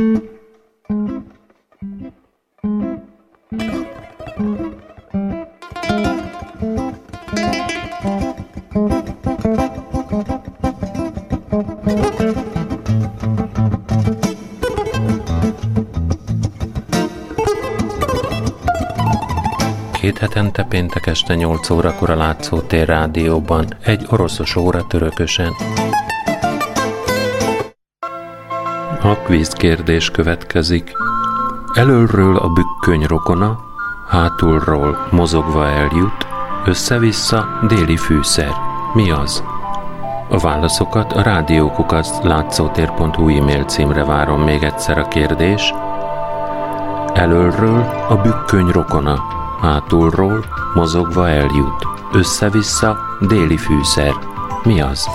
Két hetente péntek este 8 órakor a Látszótér rádióban, egy oroszos óra törökösen. A kvíz kérdés következik. Elölről a bükköny rokona, hátulról mozogva eljut, össze-vissza déli fűszer. Mi az? A válaszokat a rádiókukat látszótér.hu e-mail címre várom még egyszer a kérdés. Elölről a bükköny rokona, hátulról mozogva eljut, össze-vissza déli fűszer. Mi az?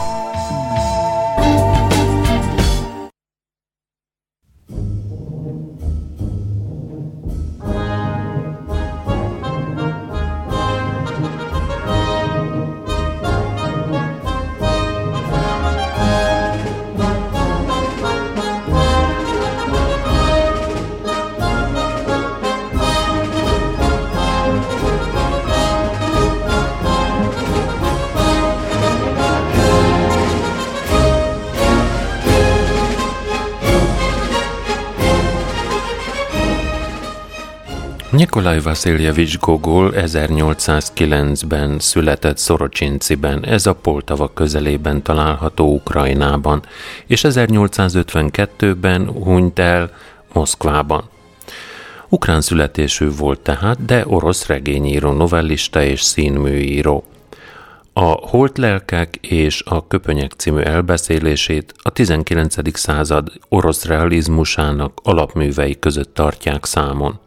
Nikolaj Vasiljevics Gogol 1809-ben született Szorocsinciben, ez a Poltava közelében található Ukrajnában, és 1852-ben hunyt el Moszkvában. Ukrán születésű volt tehát, de orosz regényíró, novellista és színműíró. A Holt lelkek és a Köpönyek című elbeszélését a 19. század orosz realizmusának alapművei között tartják számon.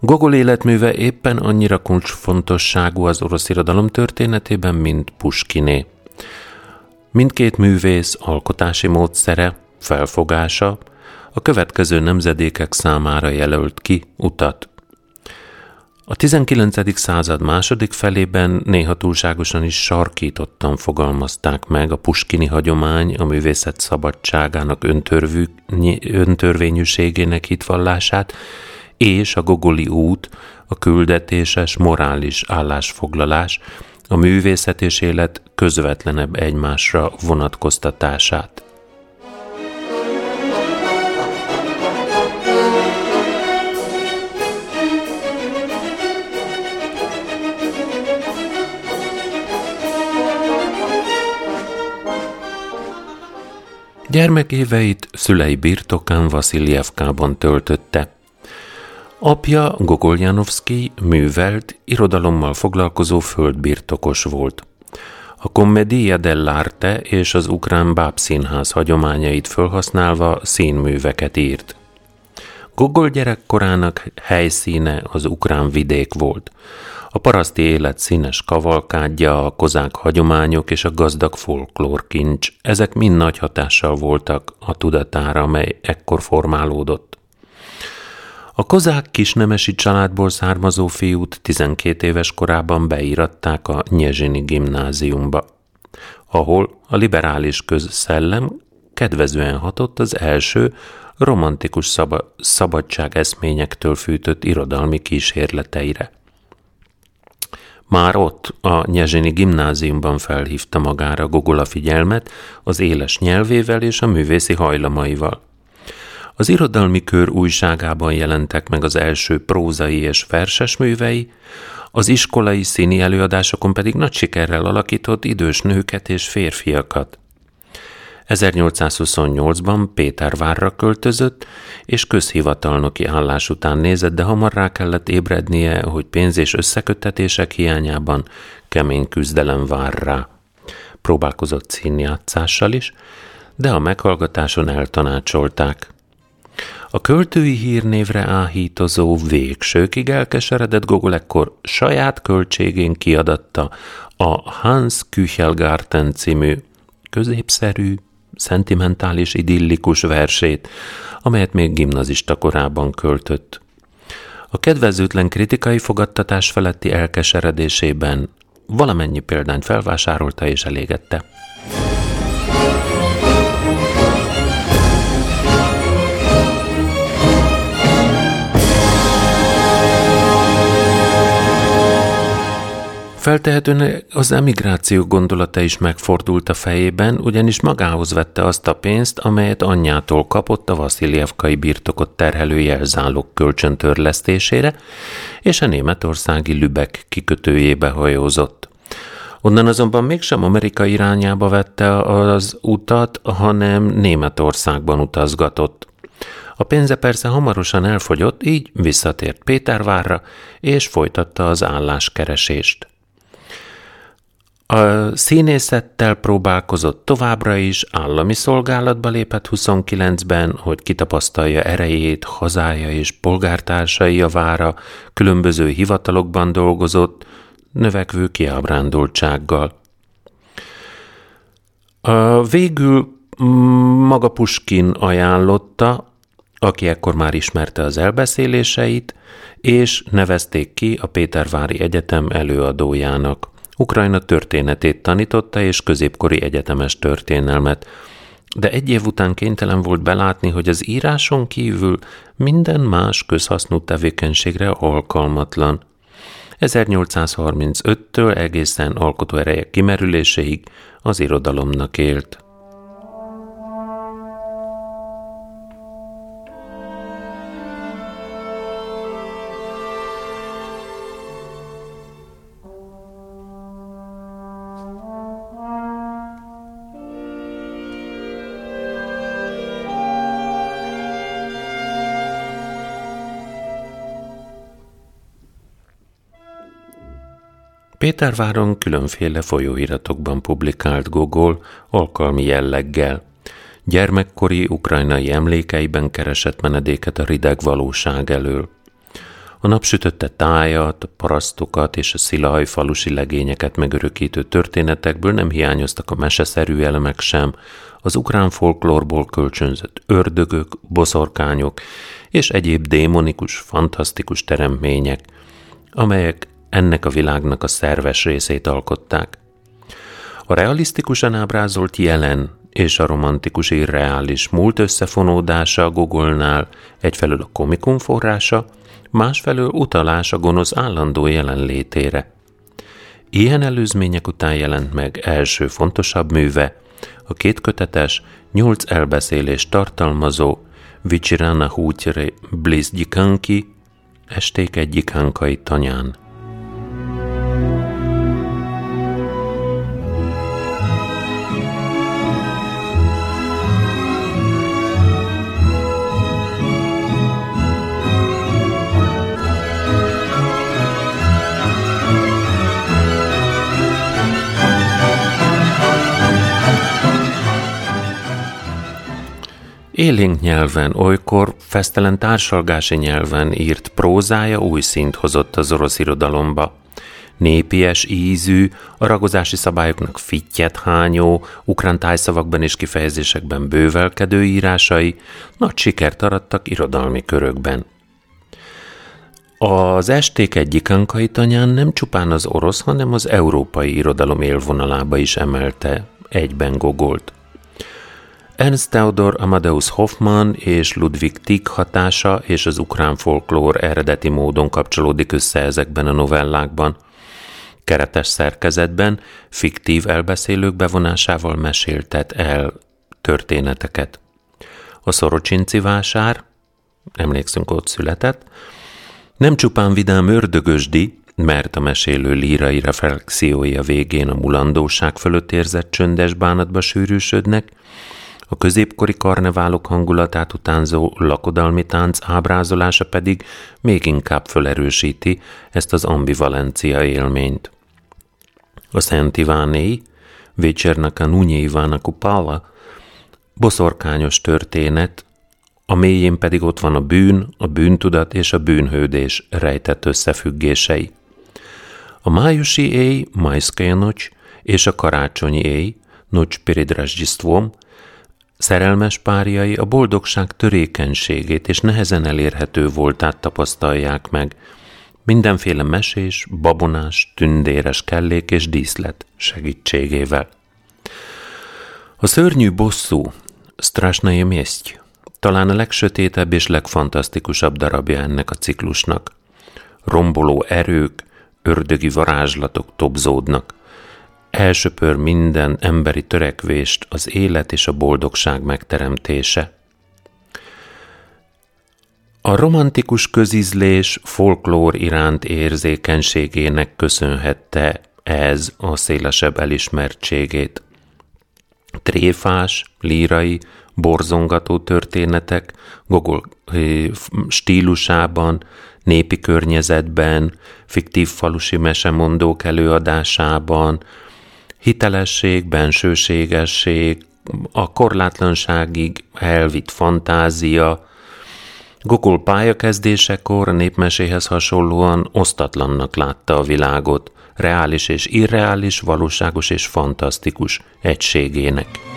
Gogol életműve éppen annyira kulcsfontosságú az orosz irodalom történetében, mint Puskiné. Mindkét művész alkotási módszere, felfogása a következő nemzedékek számára jelölt ki utat. A 19. század második felében néha túlságosan is sarkítottan fogalmazták meg a puskini hagyomány a művészet szabadságának öntörvényűségének hitvallását, és a Gogoli út, a küldetéses, morális állásfoglalás, a művészet és élet közvetlenebb egymásra vonatkoztatását. Gyermekéveit szülei birtokán Vasiljevkában töltötte. Apja Gogol Janovszki művelt, irodalommal foglalkozó földbirtokos volt. A Commedia dell'arte és az ukrán bábszínház hagyományait felhasználva színműveket írt. Gogol gyerekkorának helyszíne az ukrán vidék volt. A paraszti élet színes kavalkádja, a kozák hagyományok és a gazdag folklór kincs, ezek mind nagy hatással voltak a tudatára, mely ekkor formálódott. A kozák kisnemesi családból származó fiút 12 éves korában beíratták a Nyezsini gimnáziumba, ahol a liberális közszellem kedvezően hatott az első romantikus szaba- szabadság eszményektől fűtött irodalmi kísérleteire. Már ott a Nyezsini gimnáziumban felhívta magára Gogola figyelmet az éles nyelvével és a művészi hajlamaival. Az irodalmi kör újságában jelentek meg az első prózai és verses művei, az iskolai színi előadásokon pedig nagy sikerrel alakított idős nőket és férfiakat. 1828-ban Pétervárra költözött, és közhivatalnoki állás után nézett, de hamar rá kellett ébrednie, hogy pénz és összeköttetések hiányában kemény küzdelem vár rá. Próbálkozott színjátszással is, de a meghallgatáson eltanácsolták. A költői hírnévre áhítozó végsőkig elkeseredett Gogol ekkor saját költségén kiadatta a Hans Küchelgarten című középszerű, szentimentális, idillikus versét, amelyet még gimnazista korában költött. A kedvezőtlen kritikai fogadtatás feletti elkeseredésében valamennyi példányt felvásárolta és elégette. Feltehetően az emigráció gondolata is megfordult a fejében, ugyanis magához vette azt a pénzt, amelyet anyjától kapott a Vaszilievkai birtokot terhelő jelzálog kölcsöntörlesztésére, és a németországi Lübeck kikötőjébe hajózott. Onnan azonban mégsem Amerika irányába vette az utat, hanem Németországban utazgatott. A pénze persze hamarosan elfogyott, így visszatért Pétervárra, és folytatta az álláskeresést. A színészettel próbálkozott továbbra is, állami szolgálatba lépett 29-ben, hogy kitapasztalja erejét, hazája és polgártársai javára, különböző hivatalokban dolgozott, növekvő kiábrándultsággal. A végül maga Puskin ajánlotta, aki ekkor már ismerte az elbeszéléseit, és nevezték ki a Pétervári Egyetem előadójának. Ukrajna történetét tanította és középkori egyetemes történelmet, de egy év után kénytelen volt belátni, hogy az íráson kívül minden más közhasznú tevékenységre alkalmatlan. 1835-től egészen alkotóereje kimerüléséig az irodalomnak élt. Péterváron különféle folyóiratokban publikált Gogol alkalmi jelleggel. Gyermekkori ukrajnai emlékeiben keresett menedéket a rideg valóság elől. A napsütötte tájat, a parasztokat és a szilaj falusi legényeket megörökítő történetekből nem hiányoztak a meseszerű elemek sem, az ukrán folklórból kölcsönzött ördögök, boszorkányok és egyéb démonikus, fantasztikus teremtmények, amelyek ennek a világnak a szerves részét alkották. A realisztikusan ábrázolt jelen és a romantikus irreális múlt összefonódása a Gogolnál egyfelől a komikum forrása, másfelől utalás a gonosz állandó jelenlétére. Ilyen előzmények után jelent meg első fontosabb műve, a kétkötetes, nyolc elbeszélés tartalmazó Vicsirana hútyre Bliss Gyikanki, esték egy gyikankai tanyán. Élénk nyelven, olykor fesztelen társalgási nyelven írt prózája új szint hozott az orosz irodalomba. Népies, ízű, a ragozási szabályoknak fittyet hányó, ukrán tájszavakban és kifejezésekben bővelkedő írásai nagy sikert arattak irodalmi körökben. Az esték egyik tanyán nem csupán az orosz, hanem az európai irodalom élvonalába is emelte egyben gogolt. Ernst Theodor Amadeus Hoffmann és Ludwig Tieck hatása és az ukrán folklór eredeti módon kapcsolódik össze ezekben a novellákban. Keretes szerkezetben, fiktív elbeszélők bevonásával meséltet el történeteket. A Szorocsinci vásár, emlékszünk ott született, nem csupán vidám ördögösdi, mert a mesélő lírai reflexiói a végén a mulandóság fölött érzett csöndes bánatba sűrűsödnek, a középkori karneválok hangulatát utánzó lakodalmi tánc ábrázolása pedig még inkább felerősíti ezt az ambivalencia élményt. A Szent Ivánéi, Vécsernak a Nunyi Ivának Upala, boszorkányos történet, a mélyén pedig ott van a bűn, a bűntudat és a bűnhődés rejtett összefüggései. A májusi éj, Majszkaja és a karácsonyi éj, Nocs Peridrasgyistvom, Szerelmes párjai a boldogság törékenységét és nehezen elérhető voltát tapasztalják meg, mindenféle mesés, babonás, tündéres kellék és díszlet segítségével. A szörnyű bosszú, Strasnaje Miestyj, talán a legsötétebb és legfantasztikusabb darabja ennek a ciklusnak. Romboló erők, ördögi varázslatok tobzódnak. Elsöpör minden emberi törekvést az élet és a boldogság megteremtése. A romantikus közizlés folklór iránt érzékenységének köszönhette ez a szélesebb elismertségét. Tréfás, lírai, borzongató történetek Gogol stílusában, népi környezetben, fiktív falusi mesemondók előadásában, hitelesség, bensőségesség, a korlátlanságig elvitt fantázia, Gogol pályakezdésekor a népmeséhez hasonlóan osztatlannak látta a világot, reális és irreális, valóságos és fantasztikus egységének.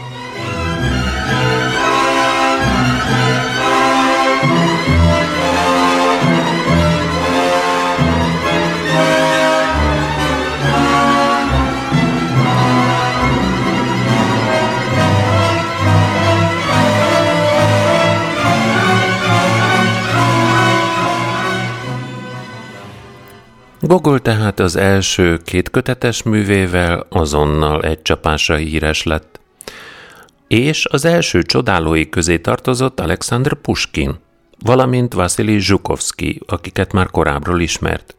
Gogol tehát az első két kötetes művével azonnal egy csapásra híres lett. És az első csodálói közé tartozott Alexander Pushkin, valamint Vasily Zsukovsky, akiket már korábbról ismert.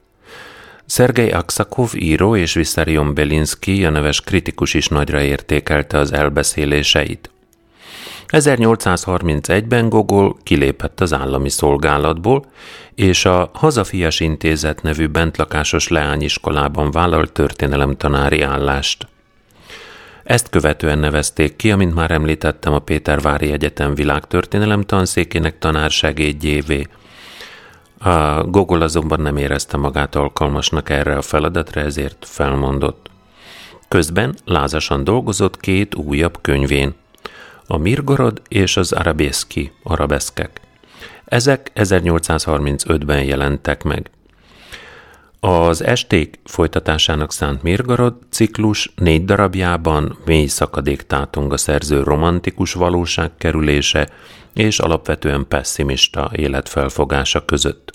Szergei Aksakov író és Vissarion Belinsky, a neves kritikus is nagyra értékelte az elbeszéléseit. 1831-ben Gogol kilépett az állami szolgálatból, és a Hazafias Intézet nevű bentlakásos leányiskolában vállalt történelemtanári állást. Ezt követően nevezték ki, amint már említettem, a Pétervári Egyetem világtörténelem tanszékének tanársegédjévé. A Gogol azonban nem érezte magát alkalmasnak erre a feladatra, ezért felmondott. Közben lázasan dolgozott két újabb könyvén, a Mirgorod és az Arabeszki, arabeszkek. Ezek 1835-ben jelentek meg. Az esték folytatásának szánt Mirgorod ciklus négy darabjában mély szakadék tátong a szerző romantikus valóság kerülése és alapvetően pessimista életfelfogása között.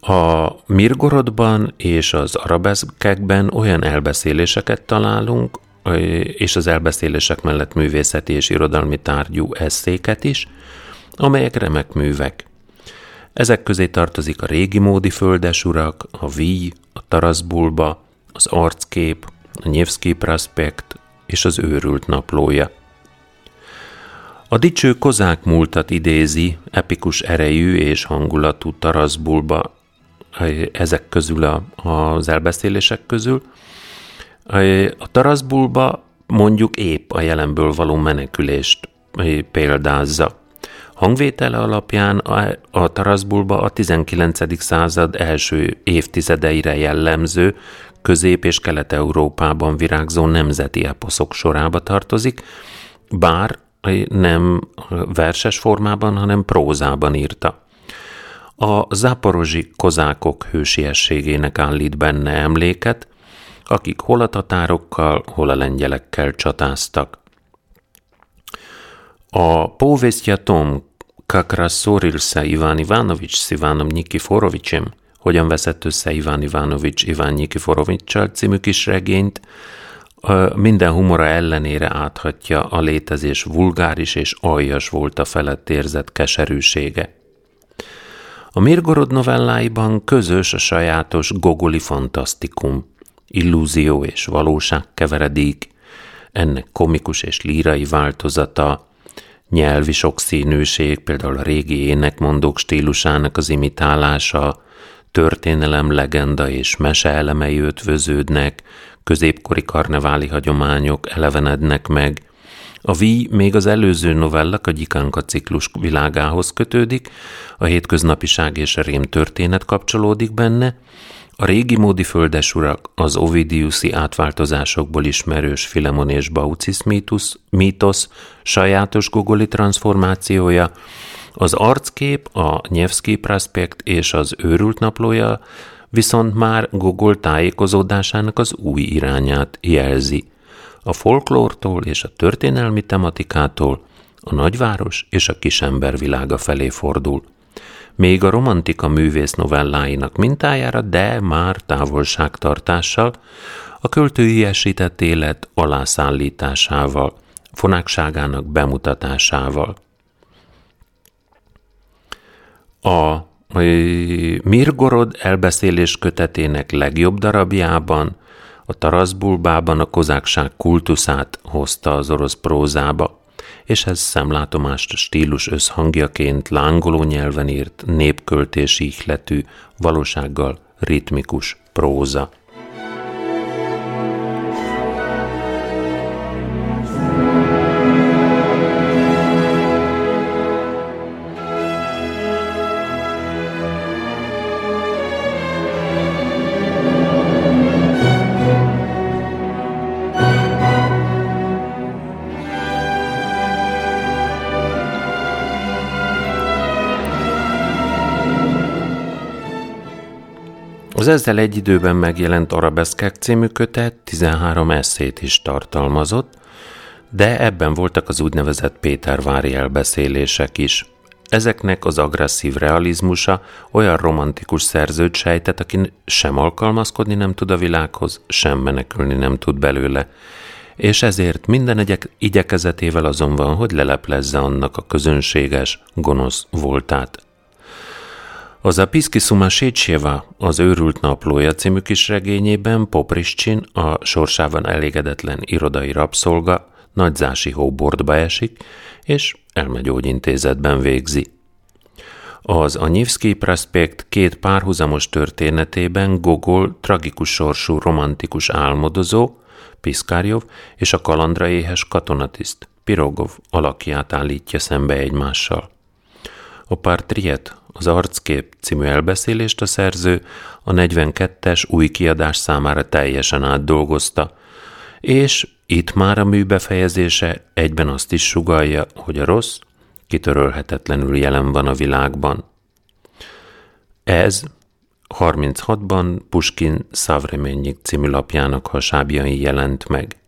A Mirgorodban és az arabeszkekben olyan elbeszéléseket találunk, és az elbeszélések mellett művészeti és irodalmi tárgyú eszéket is, amelyek remek művek. Ezek közé tartozik a régi módi földesurak, a víj, a taraszbulba, az arckép, a Nyevszki prospekt és az őrült naplója. A dicső kozák múltat idézi, epikus erejű és hangulatú taraszbulba ezek közül a, az elbeszélések közül, a taraszbulba mondjuk épp a jelenből való menekülést példázza. Hangvétele alapján a, a taraszbulba a 19. század első évtizedeire jellemző közép- és kelet-európában virágzó nemzeti eposzok sorába tartozik, bár nem verses formában, hanem prózában írta. A záporozsi kozákok hősiességének állít benne emléket, akik hol a tatárokkal, hol a lengyelekkel csatáztak. A Povestja Tom Kakrasorilsa Iván Ivanovics s Ivánom Nikiforovicsem, hogyan veszett össze Iván Ivanovics Iván Nikiforovicsal című kis regényt, minden humora ellenére áthatja a létezés vulgáris és aljas volt a felett érzett keserűsége. A Mirgorod novelláiban közös a sajátos gogoli fantasztikum, illúzió és valóság keveredik, ennek komikus és lírai változata, nyelvi sokszínűség, például a régi énekmondók stílusának az imitálása, történelem, legenda és mese elemei ötvöződnek, középkori karneváli hagyományok elevenednek meg. A víj még az előző novellak a Gyikánka ciklus világához kötődik, a hétköznapiság és a rém történet kapcsolódik benne, a régi módi földesurak az Ovidiuszi átváltozásokból ismerős Filemon és Baucis mítusz, mítosz sajátos gogoli transformációja, az arckép, a Nyevszki prospekt és az őrült naplója viszont már Gogol tájékozódásának az új irányát jelzi. A folklórtól és a történelmi tematikától a nagyváros és a kisember világa felé fordul. Még a romantika művész novelláinak mintájára, de már távolságtartással, a költői esített élet alászállításával, fonákságának bemutatásával. A Mirgorod elbeszélés kötetének legjobb darabjában, a Taraszbulbában a kozákság kultuszát hozta az orosz prózába, és ez szemlátomást stílus összhangjaként lángoló nyelven írt, népköltési ihletű, valósággal ritmikus próza. Az ezzel egy időben megjelent Arabeszkák című kötet 13 eszét is tartalmazott, de ebben voltak az úgynevezett Pétervári elbeszélések is. Ezeknek az agresszív realizmusa olyan romantikus szerzőt sejtett, aki sem alkalmazkodni nem tud a világhoz, sem menekülni nem tud belőle, és ezért minden egyek igyekezetével azon van, hogy leleplezze annak a közönséges, gonosz voltát. A Piszkiszuma Sécsjeva, az őrült naplója című kis regényében Popriscsin, a sorsában elégedetlen irodai rabszolga, nagyzási hóbordba esik, és elmegyógyintézetben végzi. Az Anyivszki Prospekt két párhuzamos történetében Gogol tragikus sorsú romantikus álmodozó, Piszkárjov és a kalandra éhes katonatiszt, Pirogov alakját állítja szembe egymással. A Partriet, az Arckép című elbeszélést a szerző a 42-es új kiadás számára teljesen átdolgozta, és itt már a mű befejezése egyben azt is sugalja, hogy a rossz kitörölhetetlenül jelen van a világban. Ez 36-ban Puskin Szavremennyik című lapjának hasábjain jelent meg.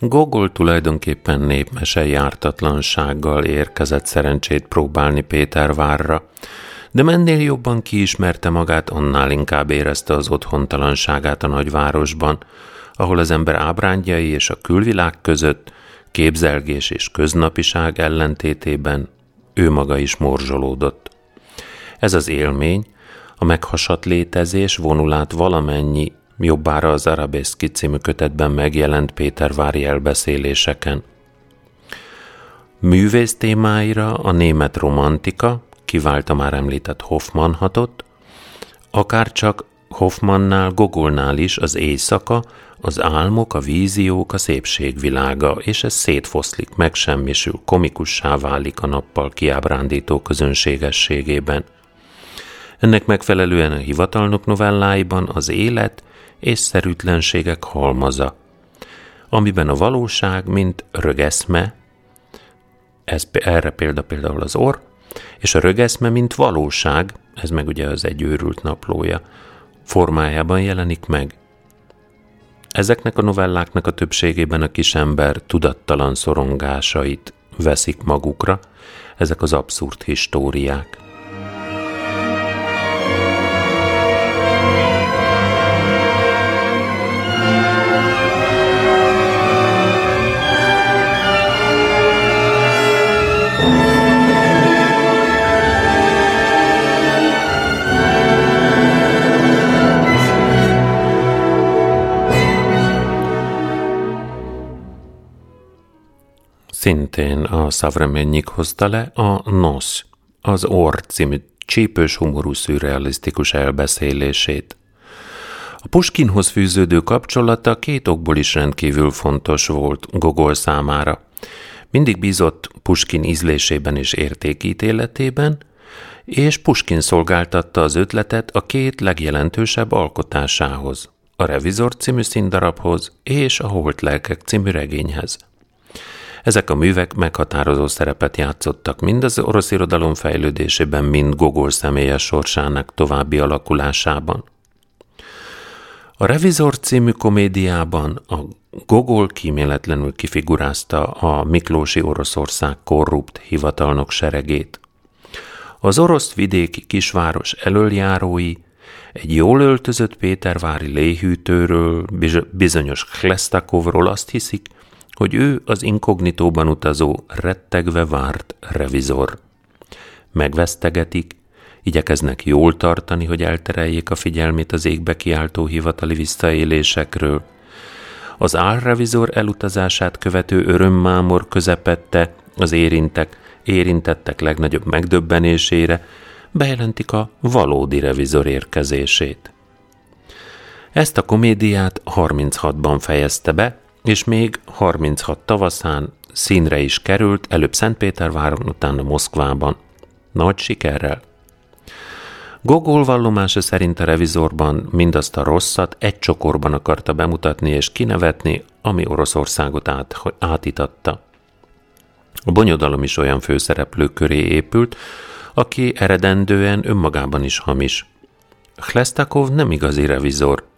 Gogol tulajdonképpen népmese jártatlansággal érkezett szerencsét próbálni Pétervárra, de mennél jobban kiismerte magát, annál inkább érezte az otthontalanságát a nagyvárosban, ahol az ember ábrándjai és a külvilág között, képzelgés és köznapiság ellentétében ő maga is morzsolódott. Ez az élmény, a meghasadt létezés vonulát valamennyi jobbára az Arabeszki című kötetben megjelent Pétervári elbeszéléseken. Művész témáira a német romantika, kiválta már említett Hoffman hatott, akár csak Hoffmannál, Gogolnál is az éjszaka, az álmok, a víziók, a szépség világa, és ez szétfoszlik, megsemmisül, komikussá válik a nappal kiábrándító közönségességében. Ennek megfelelően a hivatalnok novelláiban az élet és szerűtlenségek halmaza, amiben a valóság, mint rögeszme, ez, erre példa például az orr, és a rögeszme, mint valóság, ez meg ugye az egy őrült naplója, formájában jelenik meg. Ezeknek a novelláknak a többségében a kisember tudattalan szorongásait veszik magukra, ezek az abszurd históriák. Szintén a Szavremennyik hozta le a Nos, az Or című csípős humorú szürrealisztikus elbeszélését. A Puskinhoz fűződő kapcsolata két okból is rendkívül fontos volt Gogol számára. Mindig bízott Puskin ízlésében és értékítéletében, és Puskin szolgáltatta az ötletet a két legjelentősebb alkotásához, a Revizor című színdarabhoz és a Holt Lelkek című regényhez. Ezek a művek meghatározó szerepet játszottak mind az orosz irodalom fejlődésében, mind Gogol személyes sorsának további alakulásában. A Revizor című komédiában a Gogol kíméletlenül kifigurázta a Miklósi Oroszország korrupt hivatalnok seregét. Az orosz vidéki kisváros elöljárói egy jól öltözött Pétervári léhűtőről, bizonyos Chlestakovról azt hiszik, hogy ő az inkognitóban utazó, rettegve várt revizor. Megvesztegetik, igyekeznek jól tartani, hogy eltereljék a figyelmét az égbe kiáltó hivatali visszaélésekről. Az álrevizor elutazását követő örömmámor közepette az érintek, érintettek legnagyobb megdöbbenésére, bejelentik a valódi revizor érkezését. Ezt a komédiát 36-ban fejezte be, és még 36 tavaszán színre is került, előbb Szentpéterváron, utána Moszkvában. Nagy sikerrel. Gogol vallomása szerint a revizorban mindazt a rosszat egy csokorban akarta bemutatni és kinevetni, ami Oroszországot át, átitatta. A bonyodalom is olyan főszereplő köré épült, aki eredendően önmagában is hamis. Hlestakov nem igazi revizor.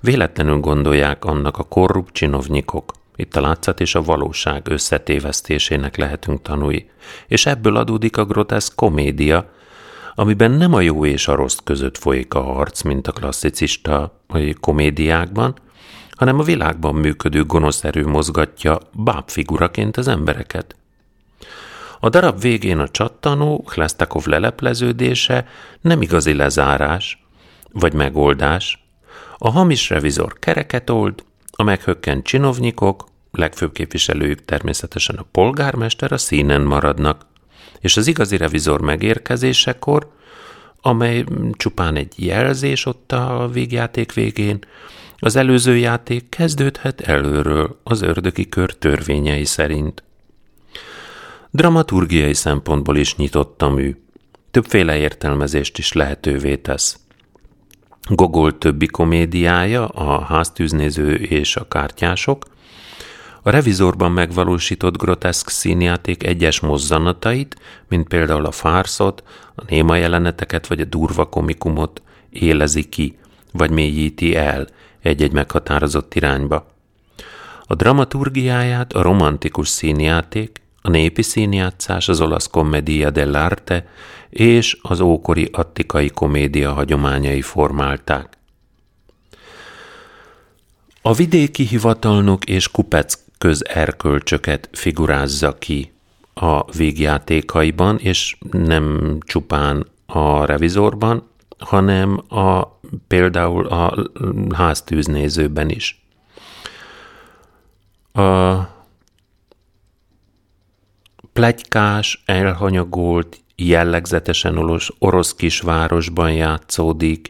Véletlenül gondolják annak a korrupt csinovnyikok. Itt a látszat és a valóság összetévesztésének lehetünk tanúi. És ebből adódik a groteszk komédia, amiben nem a jó és a rossz között folyik a harc, mint a klasszicista komédiákban, hanem a világban működő gonosz erő mozgatja bábfiguraként az embereket. A darab végén a csattanó, Hlestakov lelepleződése nem igazi lezárás, vagy megoldás. A hamis revizor kereket old, a meghökkent csinovnyikok, legfőbb képviselőjük természetesen a polgármester a színen maradnak, és az igazi revizor megérkezésekor, amely csupán egy jelzés ott a végjáték végén, az előző játék kezdődhet előről az ördögi kör törvényei szerint. Dramaturgiai szempontból is nyitott a mű. Többféle értelmezést is lehetővé tesz. Gogol többi komédiája, a háztűznéző és a kártyások, a revizorban megvalósított groteszk színjáték egyes mozzanatait, mint például a fárszot, a néma jeleneteket vagy a durva komikumot élezi ki, vagy mélyíti el egy-egy meghatározott irányba. A dramaturgiáját a romantikus színjáték, a népi színjátszás, az olasz kommedia dell'arte és az ókori attikai komédia hagyományai formálták. A vidéki hivatalnok és kupec közerkölcsöket figurázza ki a végjátékaiban, és nem csupán a revizorban, hanem a, például a háztűznézőben is. A plegykás, elhanyagolt, jellegzetesen orosz, kisvárosban játszódik,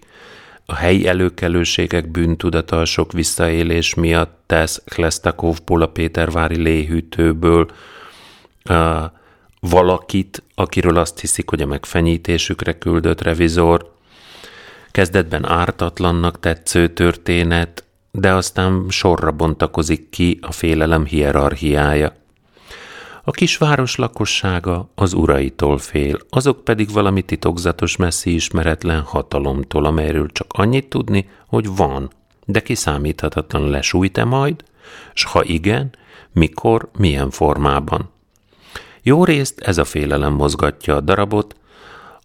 a helyi előkelőségek bűntudata a sok visszaélés miatt tesz Klesztakovból a Pétervári léhűtőből uh, valakit, akiről azt hiszik, hogy a megfenyítésükre küldött revizor. Kezdetben ártatlannak tetsző történet, de aztán sorra bontakozik ki a félelem hierarchiája. A kisváros lakossága az uraitól fél, azok pedig valami titokzatos messzi ismeretlen hatalomtól, amelyről csak annyit tudni, hogy van, de kiszámíthatatlan lesújt-e majd, s ha igen, mikor, milyen formában. Jó részt ez a félelem mozgatja a darabot,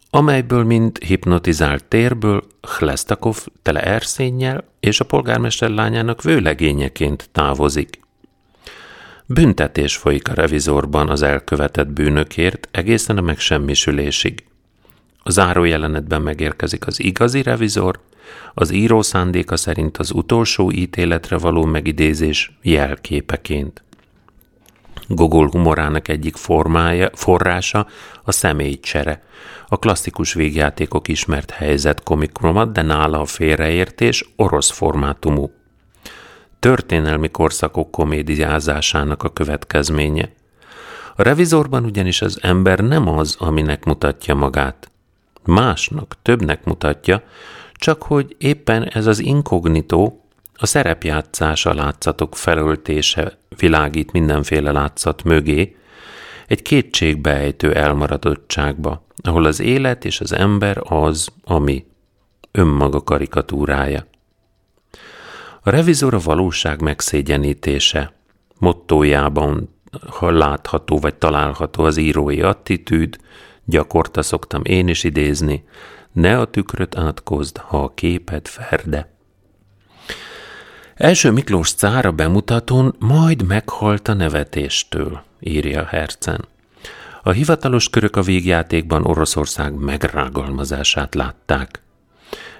amelyből mind hipnotizált térből Hlestakov tele erszénnyel és a polgármester lányának vőlegényeként távozik. Büntetés folyik a revizorban az elkövetett bűnökért egészen a megsemmisülésig. A záró jelenetben megérkezik az igazi revizor, az író szándéka szerint az utolsó ítéletre való megidézés jelképeként. Gogol humorának egyik formája, forrása a személycsere, a klasszikus végjátékok ismert helyzet komikromat, de nála a félreértés orosz formátumú történelmi korszakok komédiázásának a következménye. A revizorban ugyanis az ember nem az, aminek mutatja magát. Másnak, többnek mutatja, csak hogy éppen ez az inkognitó, A szerepjátszás, a látszatok felöltése világít mindenféle látszat mögé, egy kétségbejtő elmaradottságba, ahol az élet és az ember az, ami önmaga karikatúrája. A revizor a valóság megszégyenítése, mottójában ha látható vagy található az írói attitűd, gyakorta szoktam én is idézni, ne a tükröt átkozd, ha a képed ferde. Első Miklós cára bemutatón majd meghalt a nevetéstől, írja Hercen. A hivatalos körök a végjátékban Oroszország megrágalmazását látták.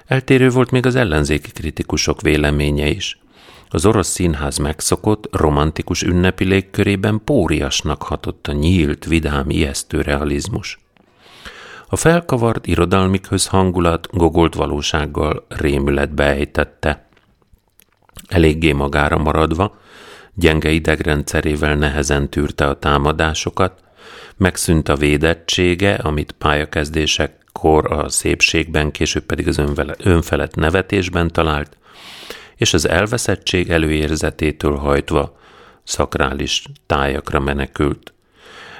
Eltérő volt még az ellenzéki kritikusok véleménye is. Az orosz színház megszokott, romantikus ünnepi légkörében póriasnak hatott a nyílt, vidám, ijesztő realizmus. A felkavart irodalmi közhangulat gogolt valósággal rémületbe ejtette. Eléggé magára maradva, gyenge idegrendszerével nehezen tűrte a támadásokat, megszűnt a védettsége, amit pályakezdésekkor a szépségben, később pedig az önfelett nevetésben talált, és az elveszettség előérzetétől hajtva szakrális tájakra menekült.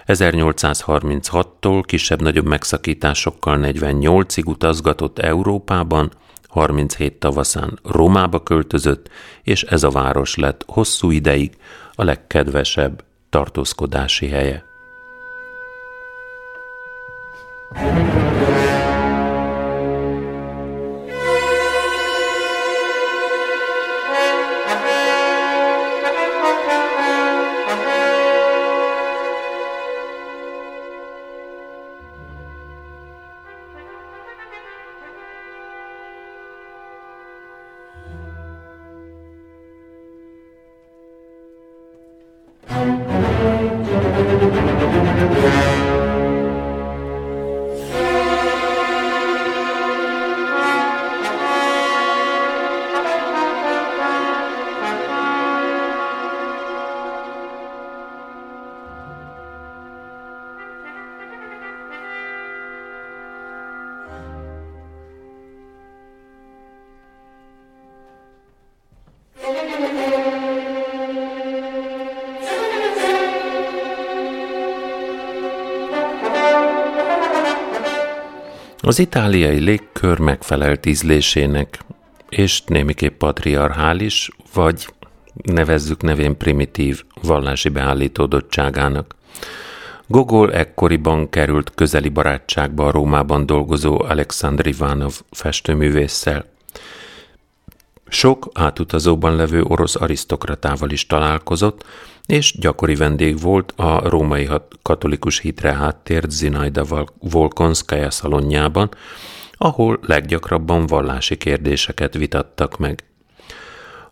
1836-tól kisebb-nagyobb megszakításokkal 48-ig utazgatott Európában, 37 tavaszán Rómába költözött, és ez a város lett hosszú ideig a legkedvesebb tartózkodási helye. thank you Az itáliai légkör megfelelt ízlésének, és némiképp patriarchális, vagy nevezzük nevén primitív vallási beállítódottságának. Gogol ekkoriban került közeli barátságba a Rómában dolgozó Alexandr Ivanov festőművésszel. Sok átutazóban levő orosz arisztokratával is találkozott, és gyakori vendég volt a római katolikus hitre háttért Zinaida Volkonskaya szalonjában, ahol leggyakrabban vallási kérdéseket vitattak meg.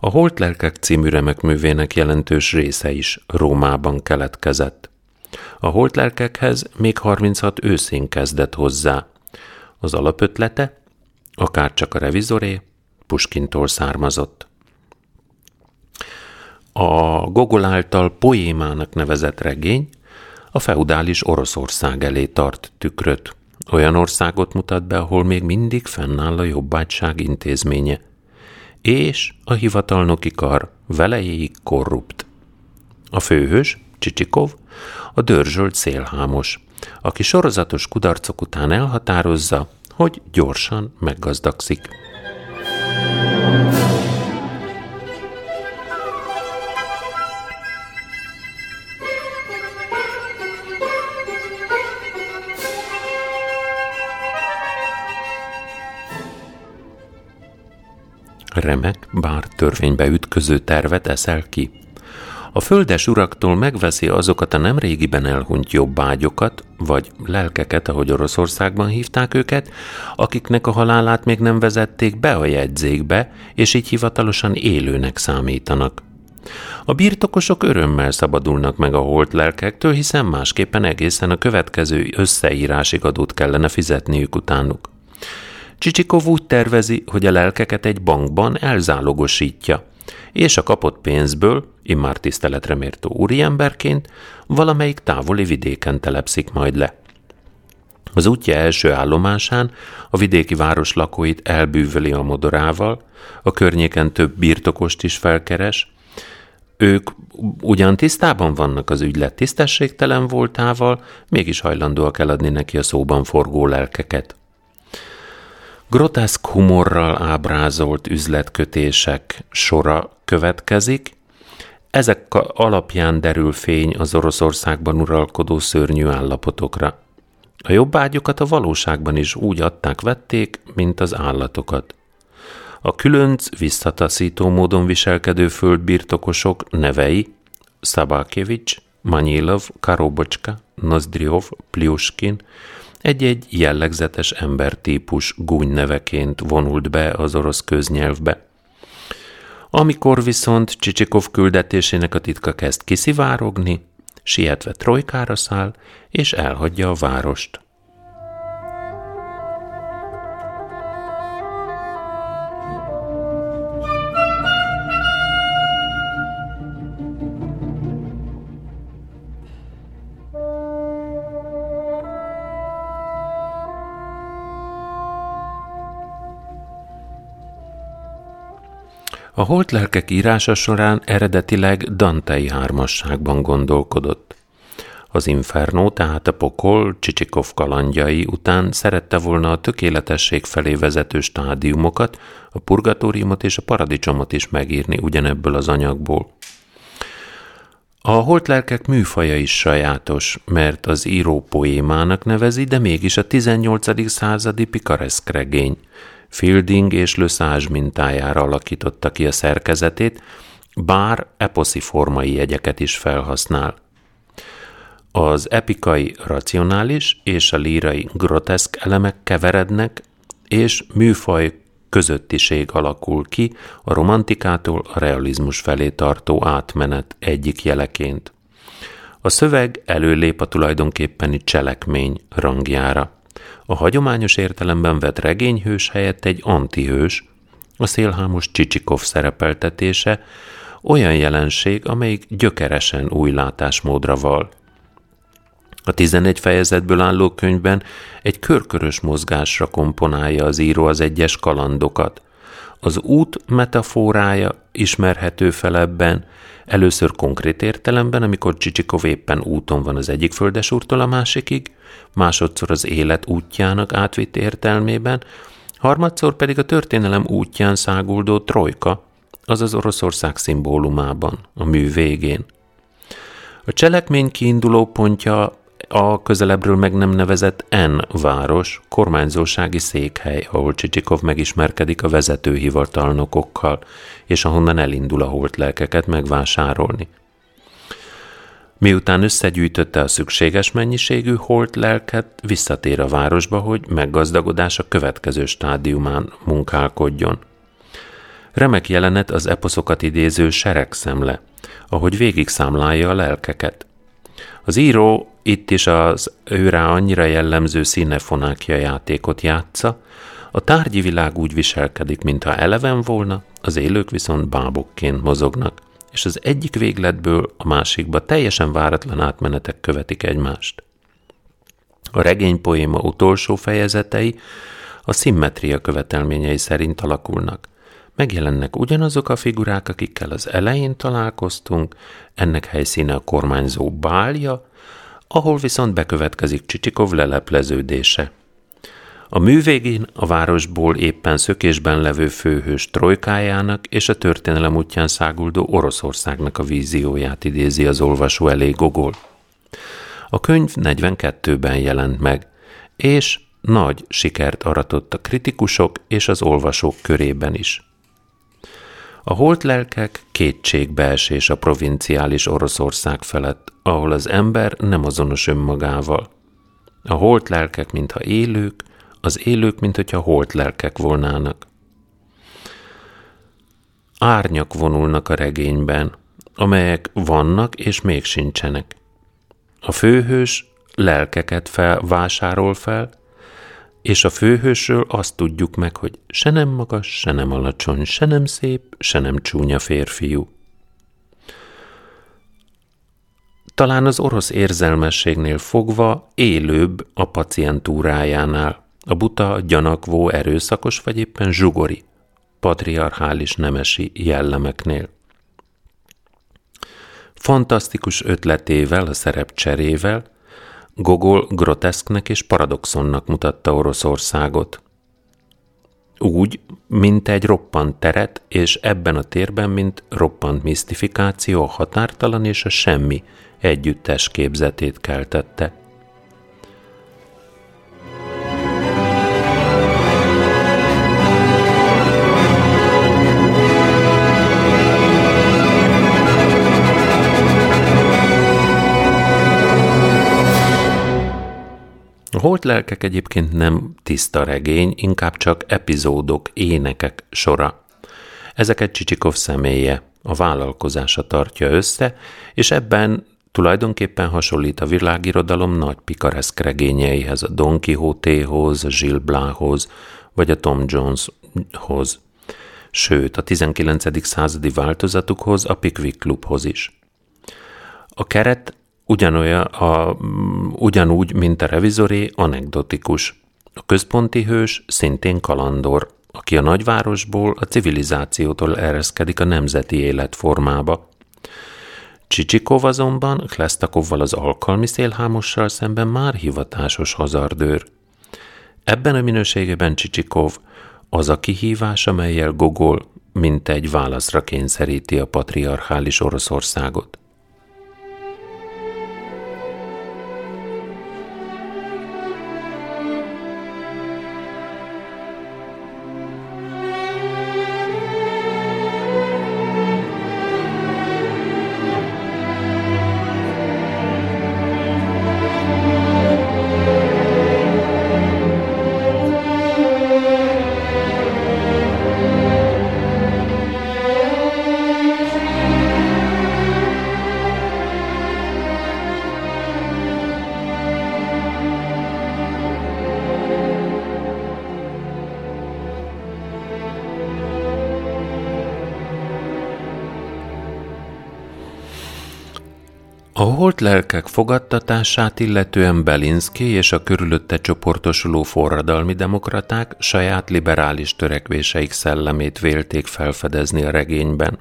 A Holtlelkek című remek művének jelentős része is Rómában keletkezett. A holtlelkekhez még 36 őszén kezdett hozzá. Az alapötlete, akár csak a revizoré, Puskintól származott. A Gogol által poémának nevezett regény a feudális Oroszország elé tart tükröt. Olyan országot mutat be, ahol még mindig fennáll a jobbágyság intézménye, és a hivatalnoki kar velejéig korrupt. A főhős, Csicsikov, a dörzsölt szélhámos, aki sorozatos kudarcok után elhatározza, hogy gyorsan meggazdagszik. Remek, bár törvénybe ütköző tervet eszel ki. A földes uraktól megveszi azokat a nem régiben elhunyt jobbágyokat, vagy lelkeket, ahogy Oroszországban hívták őket, akiknek a halálát még nem vezették be a jegyzékbe, és így hivatalosan élőnek számítanak. A birtokosok örömmel szabadulnak meg a holt lelkektől, hiszen másképpen egészen a következő összeírásig adót kellene fizetniük utánuk. Csicsikov úgy tervezi, hogy a lelkeket egy bankban elzálogosítja, és a kapott pénzből, immár tiszteletre mértó úriemberként, valamelyik távoli vidéken telepszik majd le. Az útja első állomásán a vidéki város lakóit elbűvöli a modorával, a környéken több birtokost is felkeres, ők ugyan tisztában vannak az ügylet tisztességtelen voltával, mégis hajlandóak eladni neki a szóban forgó lelkeket. Groteszk humorral ábrázolt üzletkötések sora következik, ezek alapján derül fény az Oroszországban uralkodó szörnyű állapotokra. A jobbágyokat a valóságban is úgy adták-vették, mint az állatokat. A különc visszataszító módon viselkedő földbirtokosok nevei Szabákevics, Manyilov, Karobocska, Nozdriov, Pliuskin egy-egy jellegzetes embertípus gúny neveként vonult be az orosz köznyelvbe. Amikor viszont Csicsikov küldetésének a titka kezd kiszivárogni, sietve trojkára száll, és elhagyja a várost. A holt lelkek írása során eredetileg Dantei hármasságban gondolkodott. Az Inferno, tehát a pokol Csicsikov kalandjai után szerette volna a tökéletesség felé vezető stádiumokat, a purgatóriumot és a paradicsomot is megírni ugyanebből az anyagból. A holtlelkek műfaja is sajátos, mert az író poémának nevezi, de mégis a 18. századi pikareszk regény – Fielding és Lesage mintájára alakította ki a szerkezetét, bár eposzi formai jegyeket is felhasznál. Az epikai racionális és a lírai groteszk elemek keverednek, és műfaj közöttiség alakul ki a romantikától a realizmus felé tartó átmenet egyik jeleként. A szöveg előlép a tulajdonképpeni cselekmény rangjára. A hagyományos értelemben vett regényhős helyett egy antihős, a szélhámos Csicsikov szerepeltetése, olyan jelenség, amelyik gyökeresen új látásmódra val. A 11 fejezetből álló könyvben egy körkörös mozgásra komponálja az író az egyes kalandokat. Az út metaforája ismerhető fel ebben, először konkrét értelemben, amikor Csicsikov éppen úton van az egyik földesúrtól a másikig, másodszor az élet útjának átvitt értelmében, harmadszor pedig a történelem útján száguldó trojka, azaz Oroszország szimbólumában, a mű végén. A cselekmény kiinduló pontja a közelebbről meg nem nevezett N város, kormányzósági székhely, ahol Csicsikov megismerkedik a vezetőhivatalnokokkal, és ahonnan elindul a holt lelkeket megvásárolni. Miután összegyűjtötte a szükséges mennyiségű holt lelket, visszatér a városba, hogy meggazdagodása következő stádiumán munkálkodjon. Remek jelenet az eposzokat idéző seregszemle, ahogy végig számlálja a lelkeket. Az író itt is az őrá annyira jellemző színefonákja játékot játsza, a tárgyi világ úgy viselkedik, mintha eleven volna, az élők viszont bábokként mozognak és az egyik végletből a másikba teljesen váratlan átmenetek követik egymást. A regény poéma utolsó fejezetei a szimmetria követelményei szerint alakulnak. Megjelennek ugyanazok a figurák, akikkel az elején találkoztunk, ennek helyszíne a kormányzó bálja, ahol viszont bekövetkezik Csicsikov lelepleződése. A mű végén a városból éppen szökésben levő főhős trojkájának és a történelem útján száguldó Oroszországnak a vízióját idézi az olvasó elé Gogol. A könyv 42-ben jelent meg, és nagy sikert aratott a kritikusok és az olvasók körében is. A holt lelkek kétségbeesés a provinciális Oroszország felett, ahol az ember nem azonos önmagával. A holt lelkek, mintha élők, az élők, mint hogyha holt lelkek volnának. Árnyak vonulnak a regényben, amelyek vannak és még sincsenek. A főhős lelkeket fel, vásárol fel, és a főhősről azt tudjuk meg, hogy se nem magas, se nem alacsony, se nem szép, se nem csúnya férfiú. talán az orosz érzelmességnél fogva élőbb a pacientúrájánál, a buta, gyanakvó, erőszakos vagy éppen zsugori, patriarchális nemesi jellemeknél. Fantasztikus ötletével, a szerepcserével Gogol groteszknek és paradoxonnak mutatta Oroszországot. Úgy, mint egy roppant teret, és ebben a térben, mint roppant misztifikáció, a határtalan és a semmi együttes képzetét keltette. A holt lelkek egyébként nem tiszta regény, inkább csak epizódok, énekek sora. Ezeket Csicsikov személye, a vállalkozása tartja össze, és ebben tulajdonképpen hasonlít a világirodalom nagy pikareszk regényeihez, a Don Quixote-hoz, a Gilles vagy a Tom Joneshoz. Sőt, a 19. századi változatukhoz, a Pickwick Clubhoz is. A keret ugyanolyan, a, ugyanúgy, mint a revizoré, anekdotikus. A központi hős szintén kalandor, aki a nagyvárosból, a civilizációtól ereszkedik a nemzeti életformába. Csicsikov azonban Klesztakovval az alkalmi szélhámossal szemben már hivatásos hazardőr. Ebben a minőségében Csicsikov az a kihívás, amelyel Gogol mint egy válaszra kényszeríti a patriarchális Oroszországot. Lelkek fogadtatását illetően Belinski és a körülötte csoportosuló forradalmi demokraták saját liberális törekvéseik szellemét vélték felfedezni a regényben.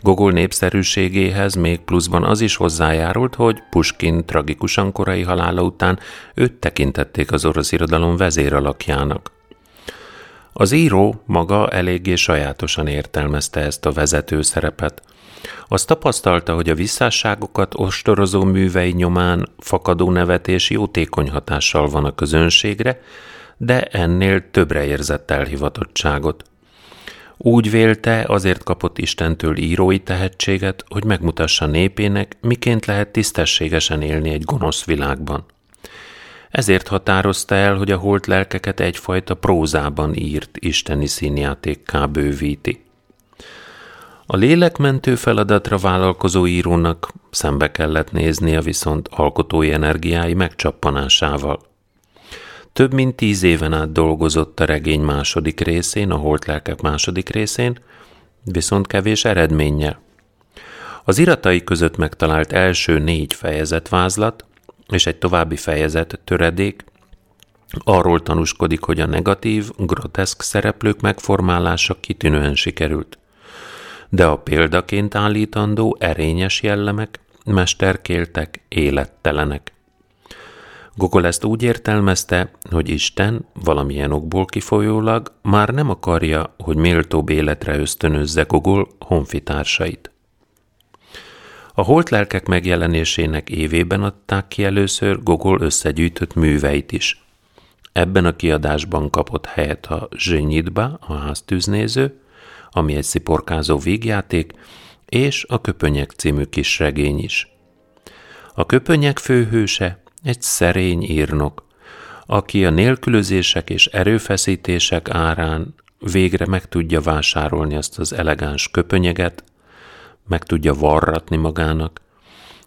Gogol népszerűségéhez még pluszban az is hozzájárult, hogy Puskin tragikusan korai halála után őt tekintették az orosz irodalom vezéralakjának. Az író maga eléggé sajátosan értelmezte ezt a vezető szerepet – azt tapasztalta, hogy a visszásságokat ostorozó művei nyomán fakadó nevetés jótékony hatással van a közönségre, de ennél többre érzett elhivatottságot. Úgy vélte, azért kapott Istentől írói tehetséget, hogy megmutassa népének, miként lehet tisztességesen élni egy gonosz világban. Ezért határozta el, hogy a holt lelkeket egyfajta prózában írt isteni színjátékká bővíti. A lélekmentő feladatra vállalkozó írónak szembe kellett néznie viszont alkotói energiái megcsappanásával. Több mint tíz éven át dolgozott a regény második részén, a holt lelkek második részén, viszont kevés eredménnyel. Az iratai között megtalált első négy fejezetvázlat és egy további fejezet töredék arról tanúskodik, hogy a negatív, groteszk szereplők megformálása kitűnően sikerült de a példaként állítandó erényes jellemek mesterkéltek, élettelenek. Gogol ezt úgy értelmezte, hogy Isten valamilyen okból kifolyólag már nem akarja, hogy méltóbb életre ösztönözze Gogol honfitársait. A holt lelkek megjelenésének évében adták ki először Gogol összegyűjtött műveit is. Ebben a kiadásban kapott helyet a Zsenyidba, a háztűznéző, ami egy sziporkázó vígjáték, és a Köpönyek című kis regény is. A Köpönyek főhőse egy szerény írnok, aki a nélkülözések és erőfeszítések árán végre meg tudja vásárolni azt az elegáns köpönyeget, meg tudja varratni magának,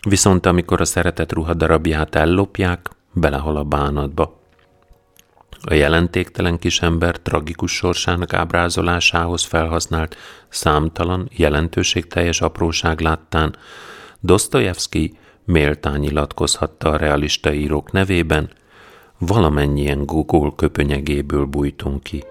viszont amikor a szeretett ruhadarabját ellopják, belehal a bánatba. A jelentéktelen kisember tragikus sorsának ábrázolásához felhasznált számtalan, jelentőségteljes apróság láttán Dostoyevsky méltán nyilatkozhatta a realista írók nevében, valamennyien Gogol köpönyegéből bújtunk ki.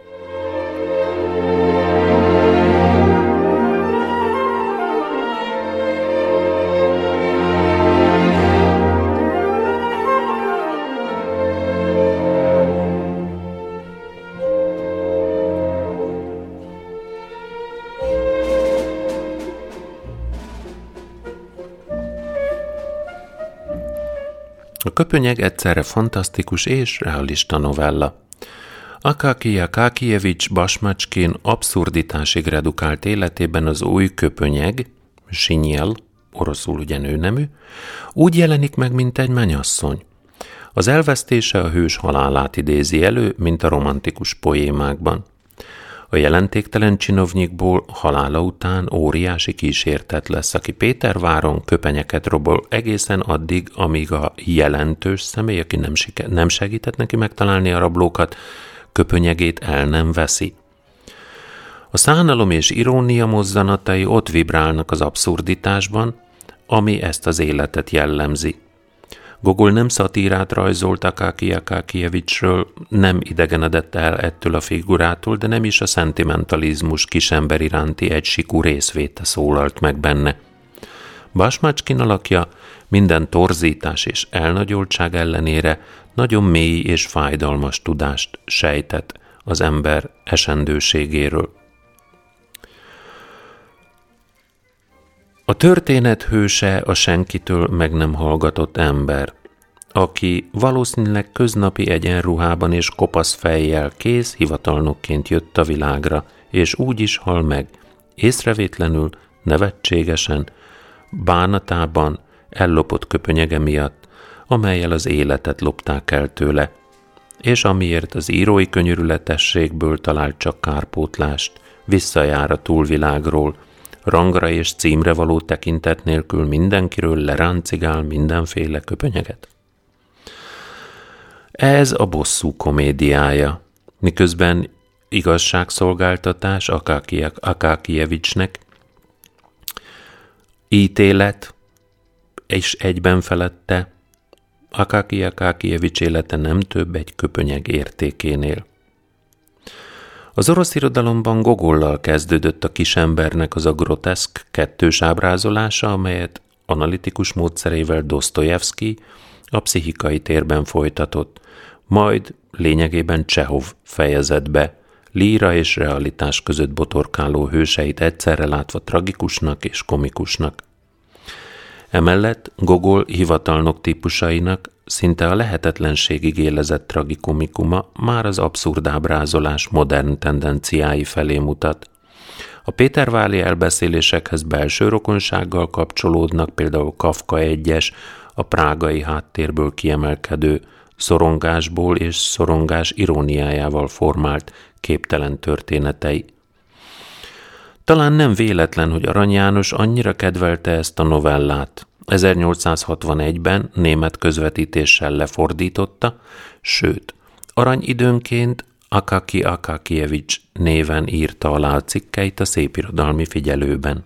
A köpönyeg egyszerre fantasztikus és realista novella. Akaki Akakievics Basmacskin abszurditásig redukált életében az új köpönyeg, Sinyel, oroszul ugye nőnemű, úgy jelenik meg, mint egy menyasszony. Az elvesztése a hős halálát idézi elő, mint a romantikus poémákban. A jelentéktelen csinovnyikból halála után óriási kísértet lesz, aki Péterváron köpenyeket robol egészen addig, amíg a jelentős személy, aki nem, siker, nem segített neki megtalálni a rablókat, köpönyegét el nem veszi. A szánalom és irónia mozzanatai ott vibrálnak az abszurditásban, ami ezt az életet jellemzi. Gogol nem szatírát rajzolt Akáki Akákievicsről, nem idegenedett el ettől a figurától, de nem is a szentimentalizmus kisember iránti egysikú részvéte szólalt meg benne. Basmacskin alakja minden torzítás és elnagyoltság ellenére nagyon mély és fájdalmas tudást sejtett az ember esendőségéről. A történet hőse a senkitől meg nem hallgatott ember, aki valószínűleg köznapi egyenruhában és kopasz fejjel kész hivatalnokként jött a világra, és úgy is hal meg, észrevétlenül, nevetségesen, bánatában, ellopott köpönyege miatt, amelyel az életet lopták el tőle, és amiért az írói könyörületességből talált csak kárpótlást, visszajár a túlvilágról, rangra és címre való tekintet nélkül mindenkiről leráncigál mindenféle köpönyeget. Ez a bosszú komédiája, miközben igazságszolgáltatás Akákievicsnek, ítélet és egyben felette Akáki Akákievics élete nem több egy köpönyeg értékénél. Az orosz irodalomban Gogollal kezdődött a kisembernek az a groteszk kettős ábrázolása, amelyet analitikus módszerével Dostoyevsky a pszichikai térben folytatott, majd lényegében Csehov fejezett be, líra és realitás között botorkáló hőseit egyszerre látva tragikusnak és komikusnak. Emellett Gogol hivatalnok típusainak szinte a lehetetlenségig élezett tragikomikuma már az abszurd ábrázolás modern tendenciái felé mutat. A Péterváli elbeszélésekhez belső rokonsággal kapcsolódnak például Kafka egyes, a prágai háttérből kiemelkedő, szorongásból és szorongás iróniájával formált képtelen történetei. Talán nem véletlen, hogy Arany János annyira kedvelte ezt a novellát, 1861-ben német közvetítéssel lefordította, sőt, aranyidőnként Akaki Akakievics néven írta alá a cikkeit a szépirodalmi figyelőben.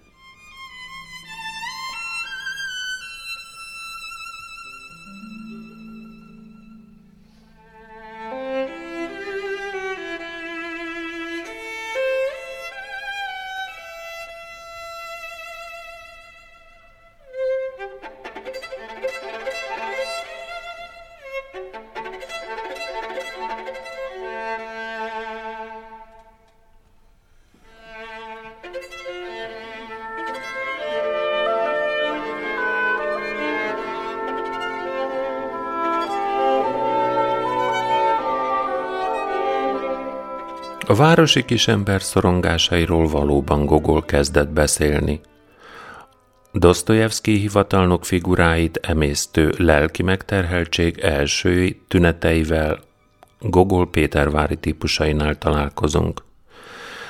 Városi kisember szorongásairól valóban Gogol kezdett beszélni. Dostoyevsky hivatalnok figuráit emésztő lelki megterheltség első tüneteivel Gogol Pétervári típusainál találkozunk.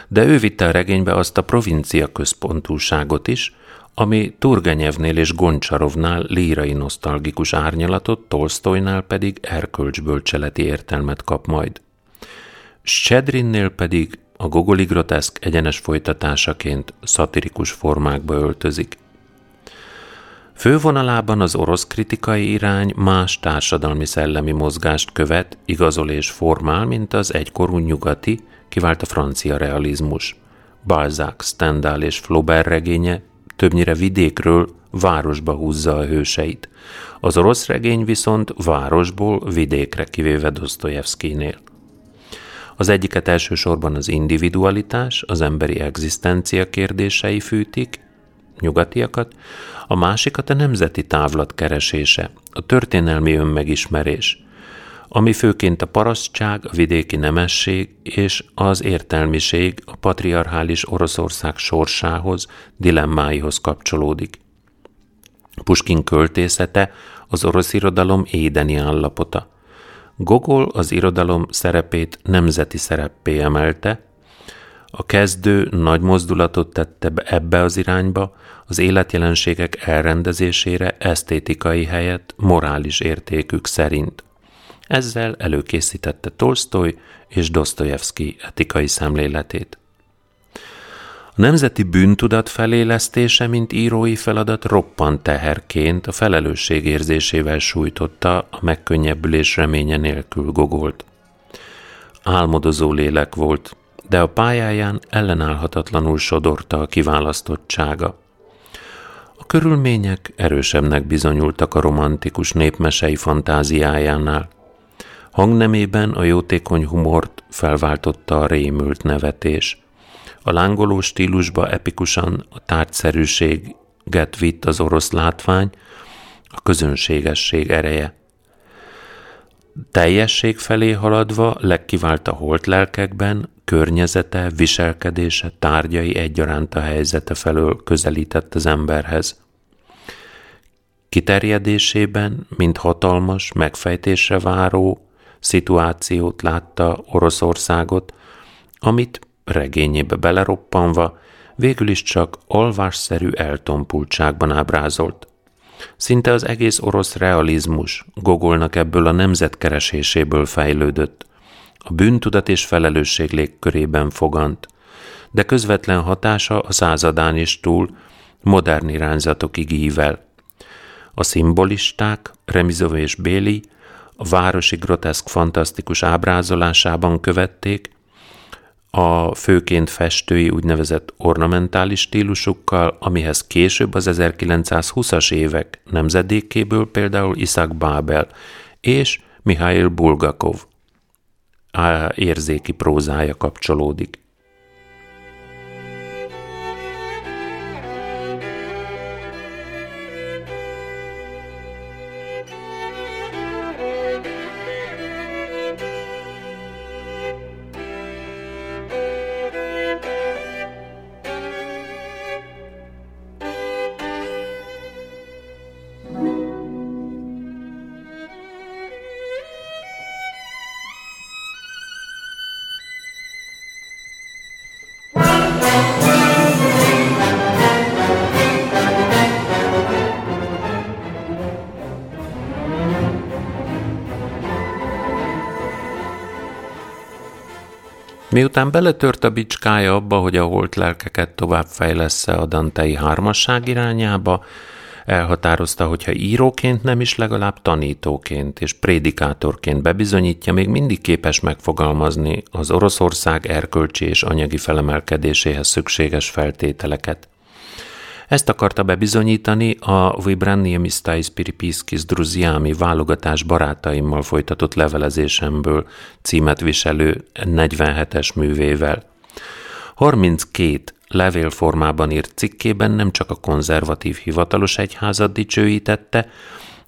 De ő vitte a regénybe azt a provincia központúságot is, ami Turgenyevnél és Goncsarovnál lírai nosztalgikus árnyalatot, Tolstoynál pedig erkölcsbölcseleti értelmet kap majd. Sedrinnél pedig a gogoli groteszk egyenes folytatásaként szatirikus formákba öltözik. Fővonalában az orosz kritikai irány más társadalmi szellemi mozgást követ, igazol és formál, mint az egykorú nyugati, kivált a francia realizmus. Balzac, Stendhal és Flaubert regénye többnyire vidékről városba húzza a hőseit. Az orosz regény viszont városból vidékre kivéve Dostoyevskynél. Az egyiket elsősorban az individualitás, az emberi egzisztencia kérdései fűtik, nyugatiakat, a másikat a nemzeti távlat keresése, a történelmi önmegismerés, ami főként a parasztság, a vidéki nemesség és az értelmiség a patriarchális Oroszország sorsához, dilemmáihoz kapcsolódik. Puskin költészete az orosz irodalom édeni állapota. Gogol az irodalom szerepét nemzeti szereppé emelte, a kezdő nagy mozdulatot tette ebbe az irányba, az életjelenségek elrendezésére esztétikai helyett morális értékük szerint. Ezzel előkészítette Tolstoy és Dostoyevsky etikai szemléletét. A nemzeti bűntudat felélesztése, mint írói feladat roppant teherként a felelősség érzésével sújtotta a megkönnyebbülés reménye nélkül gogolt. Álmodozó lélek volt, de a pályáján ellenállhatatlanul sodorta a kiválasztottsága. A körülmények erősebbnek bizonyultak a romantikus népmesei fantáziájánál. Hangnemében a jótékony humort felváltotta a rémült nevetés. A lángoló stílusba epikusan a tárgyszerűséget vitt az orosz látvány, a közönségesség ereje. Teljesség felé haladva legkivált a holt lelkekben, környezete, viselkedése, tárgyai egyaránt a helyzete felől közelített az emberhez. Kiterjedésében, mint hatalmas, megfejtésre váró szituációt látta Oroszországot, amit regényébe beleroppanva végül is csak alvásszerű eltompultságban ábrázolt. Szinte az egész orosz realizmus Gogolnak ebből a nemzetkereséséből fejlődött, a bűntudat és felelősség légkörében fogant, de közvetlen hatása a századán is túl modern irányzatokig ível. A szimbolisták, Remizov és Béli a városi groteszk fantasztikus ábrázolásában követték, a főként festői úgynevezett ornamentális stílusukkal, amihez később az 1920-as évek nemzedékéből például Isaac Babel és Mihail Bulgakov érzéki prózája kapcsolódik. Miután beletört a bicskája abba, hogy a holt lelkeket tovább fejlesz a dantei hármasság irányába, elhatározta, hogy ha íróként nem is legalább tanítóként és prédikátorként bebizonyítja, még mindig képes megfogalmazni az Oroszország erkölcsi és anyagi felemelkedéséhez szükséges feltételeket. Ezt akarta bebizonyítani a Vibrannie Mistais Piripiskis Druziami válogatás barátaimmal folytatott levelezésemből címet viselő 47-es művével. 32 levélformában írt cikkében nem csak a konzervatív hivatalos egyházat dicsőítette,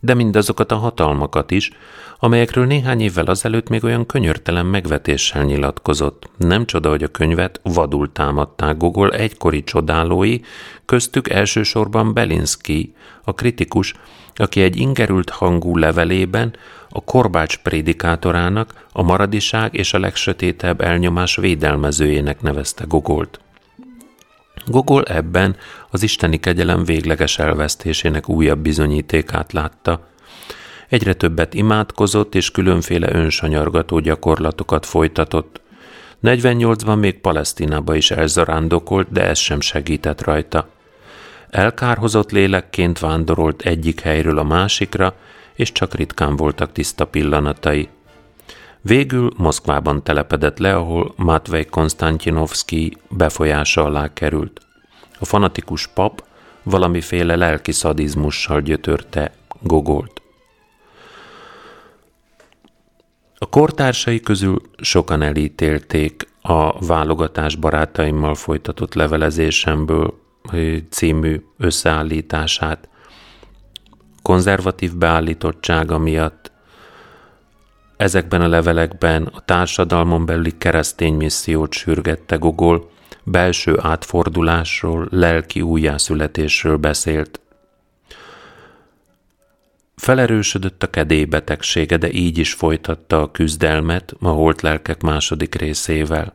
de mindazokat a hatalmakat is, amelyekről néhány évvel azelőtt még olyan könyörtelen megvetéssel nyilatkozott. Nem csoda, hogy a könyvet vadul támadták Gogol egykori csodálói, köztük elsősorban Belinsky, a kritikus, aki egy ingerült hangú levelében a korbács prédikátorának, a maradiság és a legsötétebb elnyomás védelmezőjének nevezte Gogolt. Gogol ebben az isteni kegyelem végleges elvesztésének újabb bizonyítékát látta. Egyre többet imádkozott és különféle önsanyargató gyakorlatokat folytatott. 48-ban még Palesztinába is elzarándokolt, de ez sem segített rajta. Elkárhozott lélekként vándorolt egyik helyről a másikra, és csak ritkán voltak tiszta pillanatai. Végül Moszkvában telepedett le, ahol Matvej Konstantinovski befolyása alá került. A fanatikus pap valamiféle lelki szadizmussal gyötörte Gogolt. A kortársai közül sokan elítélték a válogatás barátaimmal folytatott levelezésemből című összeállítását. Konzervatív beállítottsága miatt ezekben a levelekben a társadalmon belüli keresztény missziót sürgette Gogol, belső átfordulásról, lelki újjászületésről beszélt. Felerősödött a kedélybetegsége, de így is folytatta a küzdelmet a holt lelkek második részével.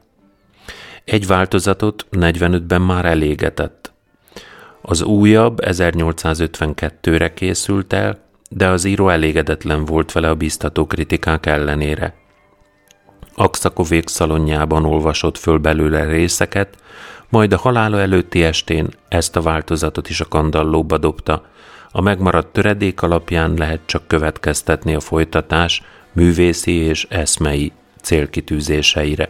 Egy változatot 45-ben már elégetett. Az újabb 1852-re készült el, de az író elégedetlen volt vele a biztató kritikák ellenére. Akszakovék szalonjában olvasott föl belőle részeket, majd a halála előtti estén ezt a változatot is a kandallóba dobta. A megmaradt töredék alapján lehet csak következtetni a folytatás művészi és eszmei célkitűzéseire.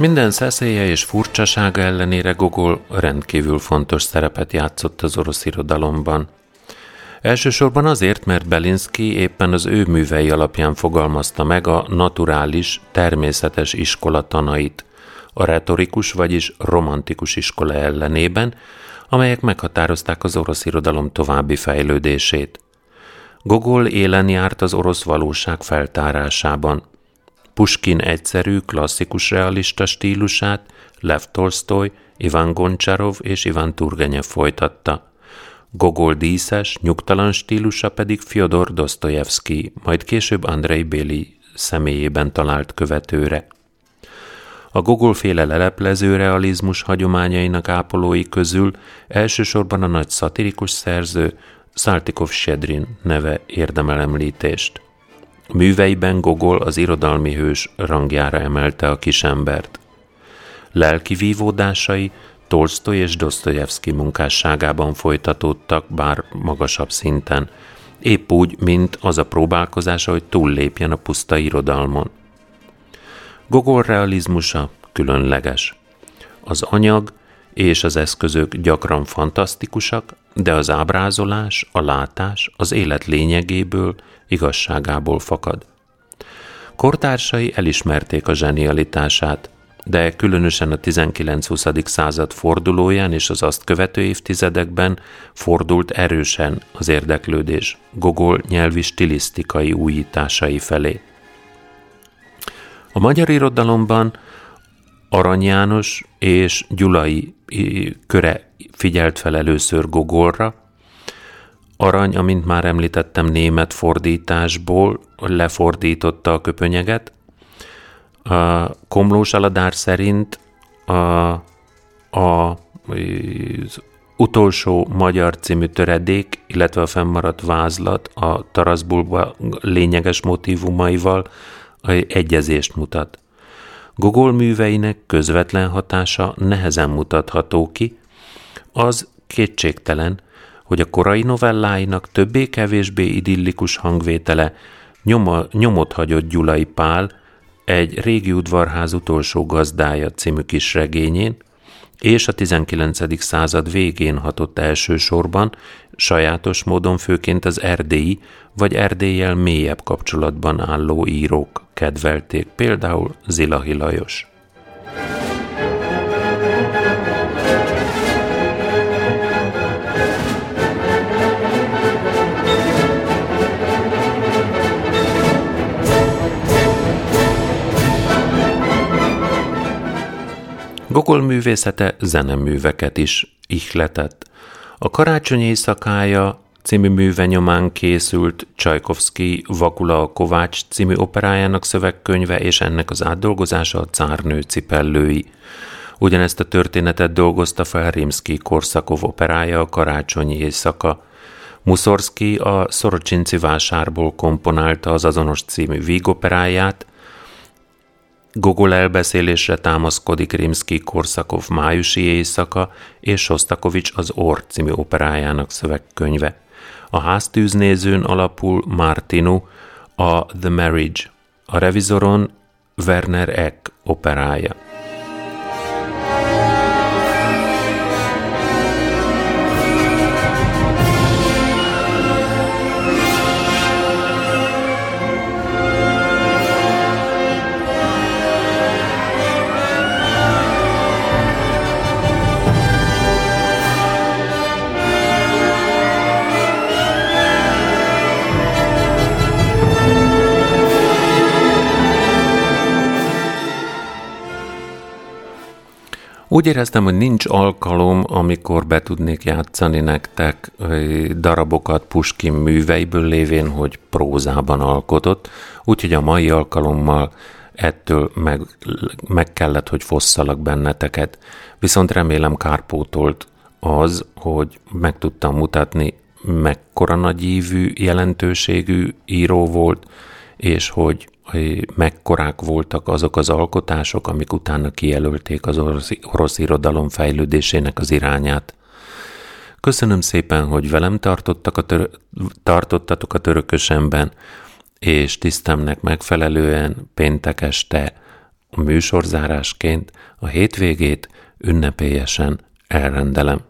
Minden szeszélye és furcsasága ellenére Gogol rendkívül fontos szerepet játszott az orosz irodalomban. Elsősorban azért, mert Belinsky éppen az ő művei alapján fogalmazta meg a naturális, természetes iskola tanait, a retorikus, vagyis romantikus iskola ellenében, amelyek meghatározták az orosz irodalom további fejlődését. Gogol élen járt az orosz valóság feltárásában, Puskin egyszerű, klasszikus realista stílusát Lev Tolstoy, Ivan Goncsarov és Ivan Turgenev folytatta. Gogol díszes, nyugtalan stílusa pedig Fyodor Dostoyevsky, majd később Andrei Béli személyében talált követőre. A Gogol-féle leleplező realizmus hagyományainak ápolói közül elsősorban a nagy szatirikus szerző Szaltikov Sedrin neve érdemel említést. Műveiben Gogol az irodalmi hős rangjára emelte a kisembert. Lelki vívódásai Tolstoy és Dostoyevsky munkásságában folytatódtak, bár magasabb szinten, épp úgy, mint az a próbálkozása, hogy túllépjen a puszta irodalmon. Gogol realizmusa különleges. Az anyag és az eszközök gyakran fantasztikusak, de az ábrázolás, a látás az élet lényegéből igazságából fakad. Kortársai elismerték a zsenialitását, de különösen a 19-20. század fordulóján és az azt követő évtizedekben fordult erősen az érdeklődés Gogol nyelvi stilisztikai újításai felé. A magyar irodalomban Arany János és Gyulai köre figyelt fel először Gogolra, Arany, amint már említettem, német fordításból lefordította a köpönyeget. A Komlós Aladár szerint a, a, az utolsó magyar című töredék, illetve a fennmaradt vázlat a Taraszbulba lényeges motivumaival egyezést mutat. Gogol műveinek közvetlen hatása nehezen mutatható ki, az kétségtelen, hogy a korai novelláinak többé-kevésbé idillikus hangvétele nyoma, nyomot hagyott Gyulai Pál egy régi udvarház utolsó gazdája című kis regényén, és a 19. század végén hatott elsősorban, sajátos módon főként az erdélyi vagy erdéllyel mélyebb kapcsolatban álló írók kedvelték, például Zilahi Lajos. Gogol művészete zeneműveket is ihletett. A karácsony éjszakája című műve nyomán készült Csajkovszki Vakula Kovács című operájának szövegkönyve, és ennek az átdolgozása a Cárnő cipellői. Ugyanezt a történetet dolgozta fel Rimsky-Korszakov operája a Karácsonyi éjszaka. Muszorszki a Szorocsinci vásárból komponálta az azonos című vígoperáját, Gogol elbeszélésre támaszkodik Rimsky-Korszakov májusi éjszaka és Sostakovics az Or című operájának szövegkönyve. A háztűznézőn alapul Martinu a The Marriage, a revizoron Werner Eck operája. Úgy éreztem, hogy nincs alkalom, amikor be tudnék játszani nektek darabokat Puskin műveiből lévén, hogy prózában alkotott, úgyhogy a mai alkalommal ettől meg, meg kellett, hogy fosszalak benneteket. Viszont remélem kárpótolt az, hogy meg tudtam mutatni, mekkora nagyívű, jelentőségű író volt, és hogy mekkorák voltak azok az alkotások, amik utána kijelölték az orosz, orosz irodalom fejlődésének az irányát. Köszönöm szépen, hogy velem tartottak a tör- tartottatok a törökösemben, és tisztemnek megfelelően péntek este a műsorzárásként a hétvégét ünnepélyesen elrendelem.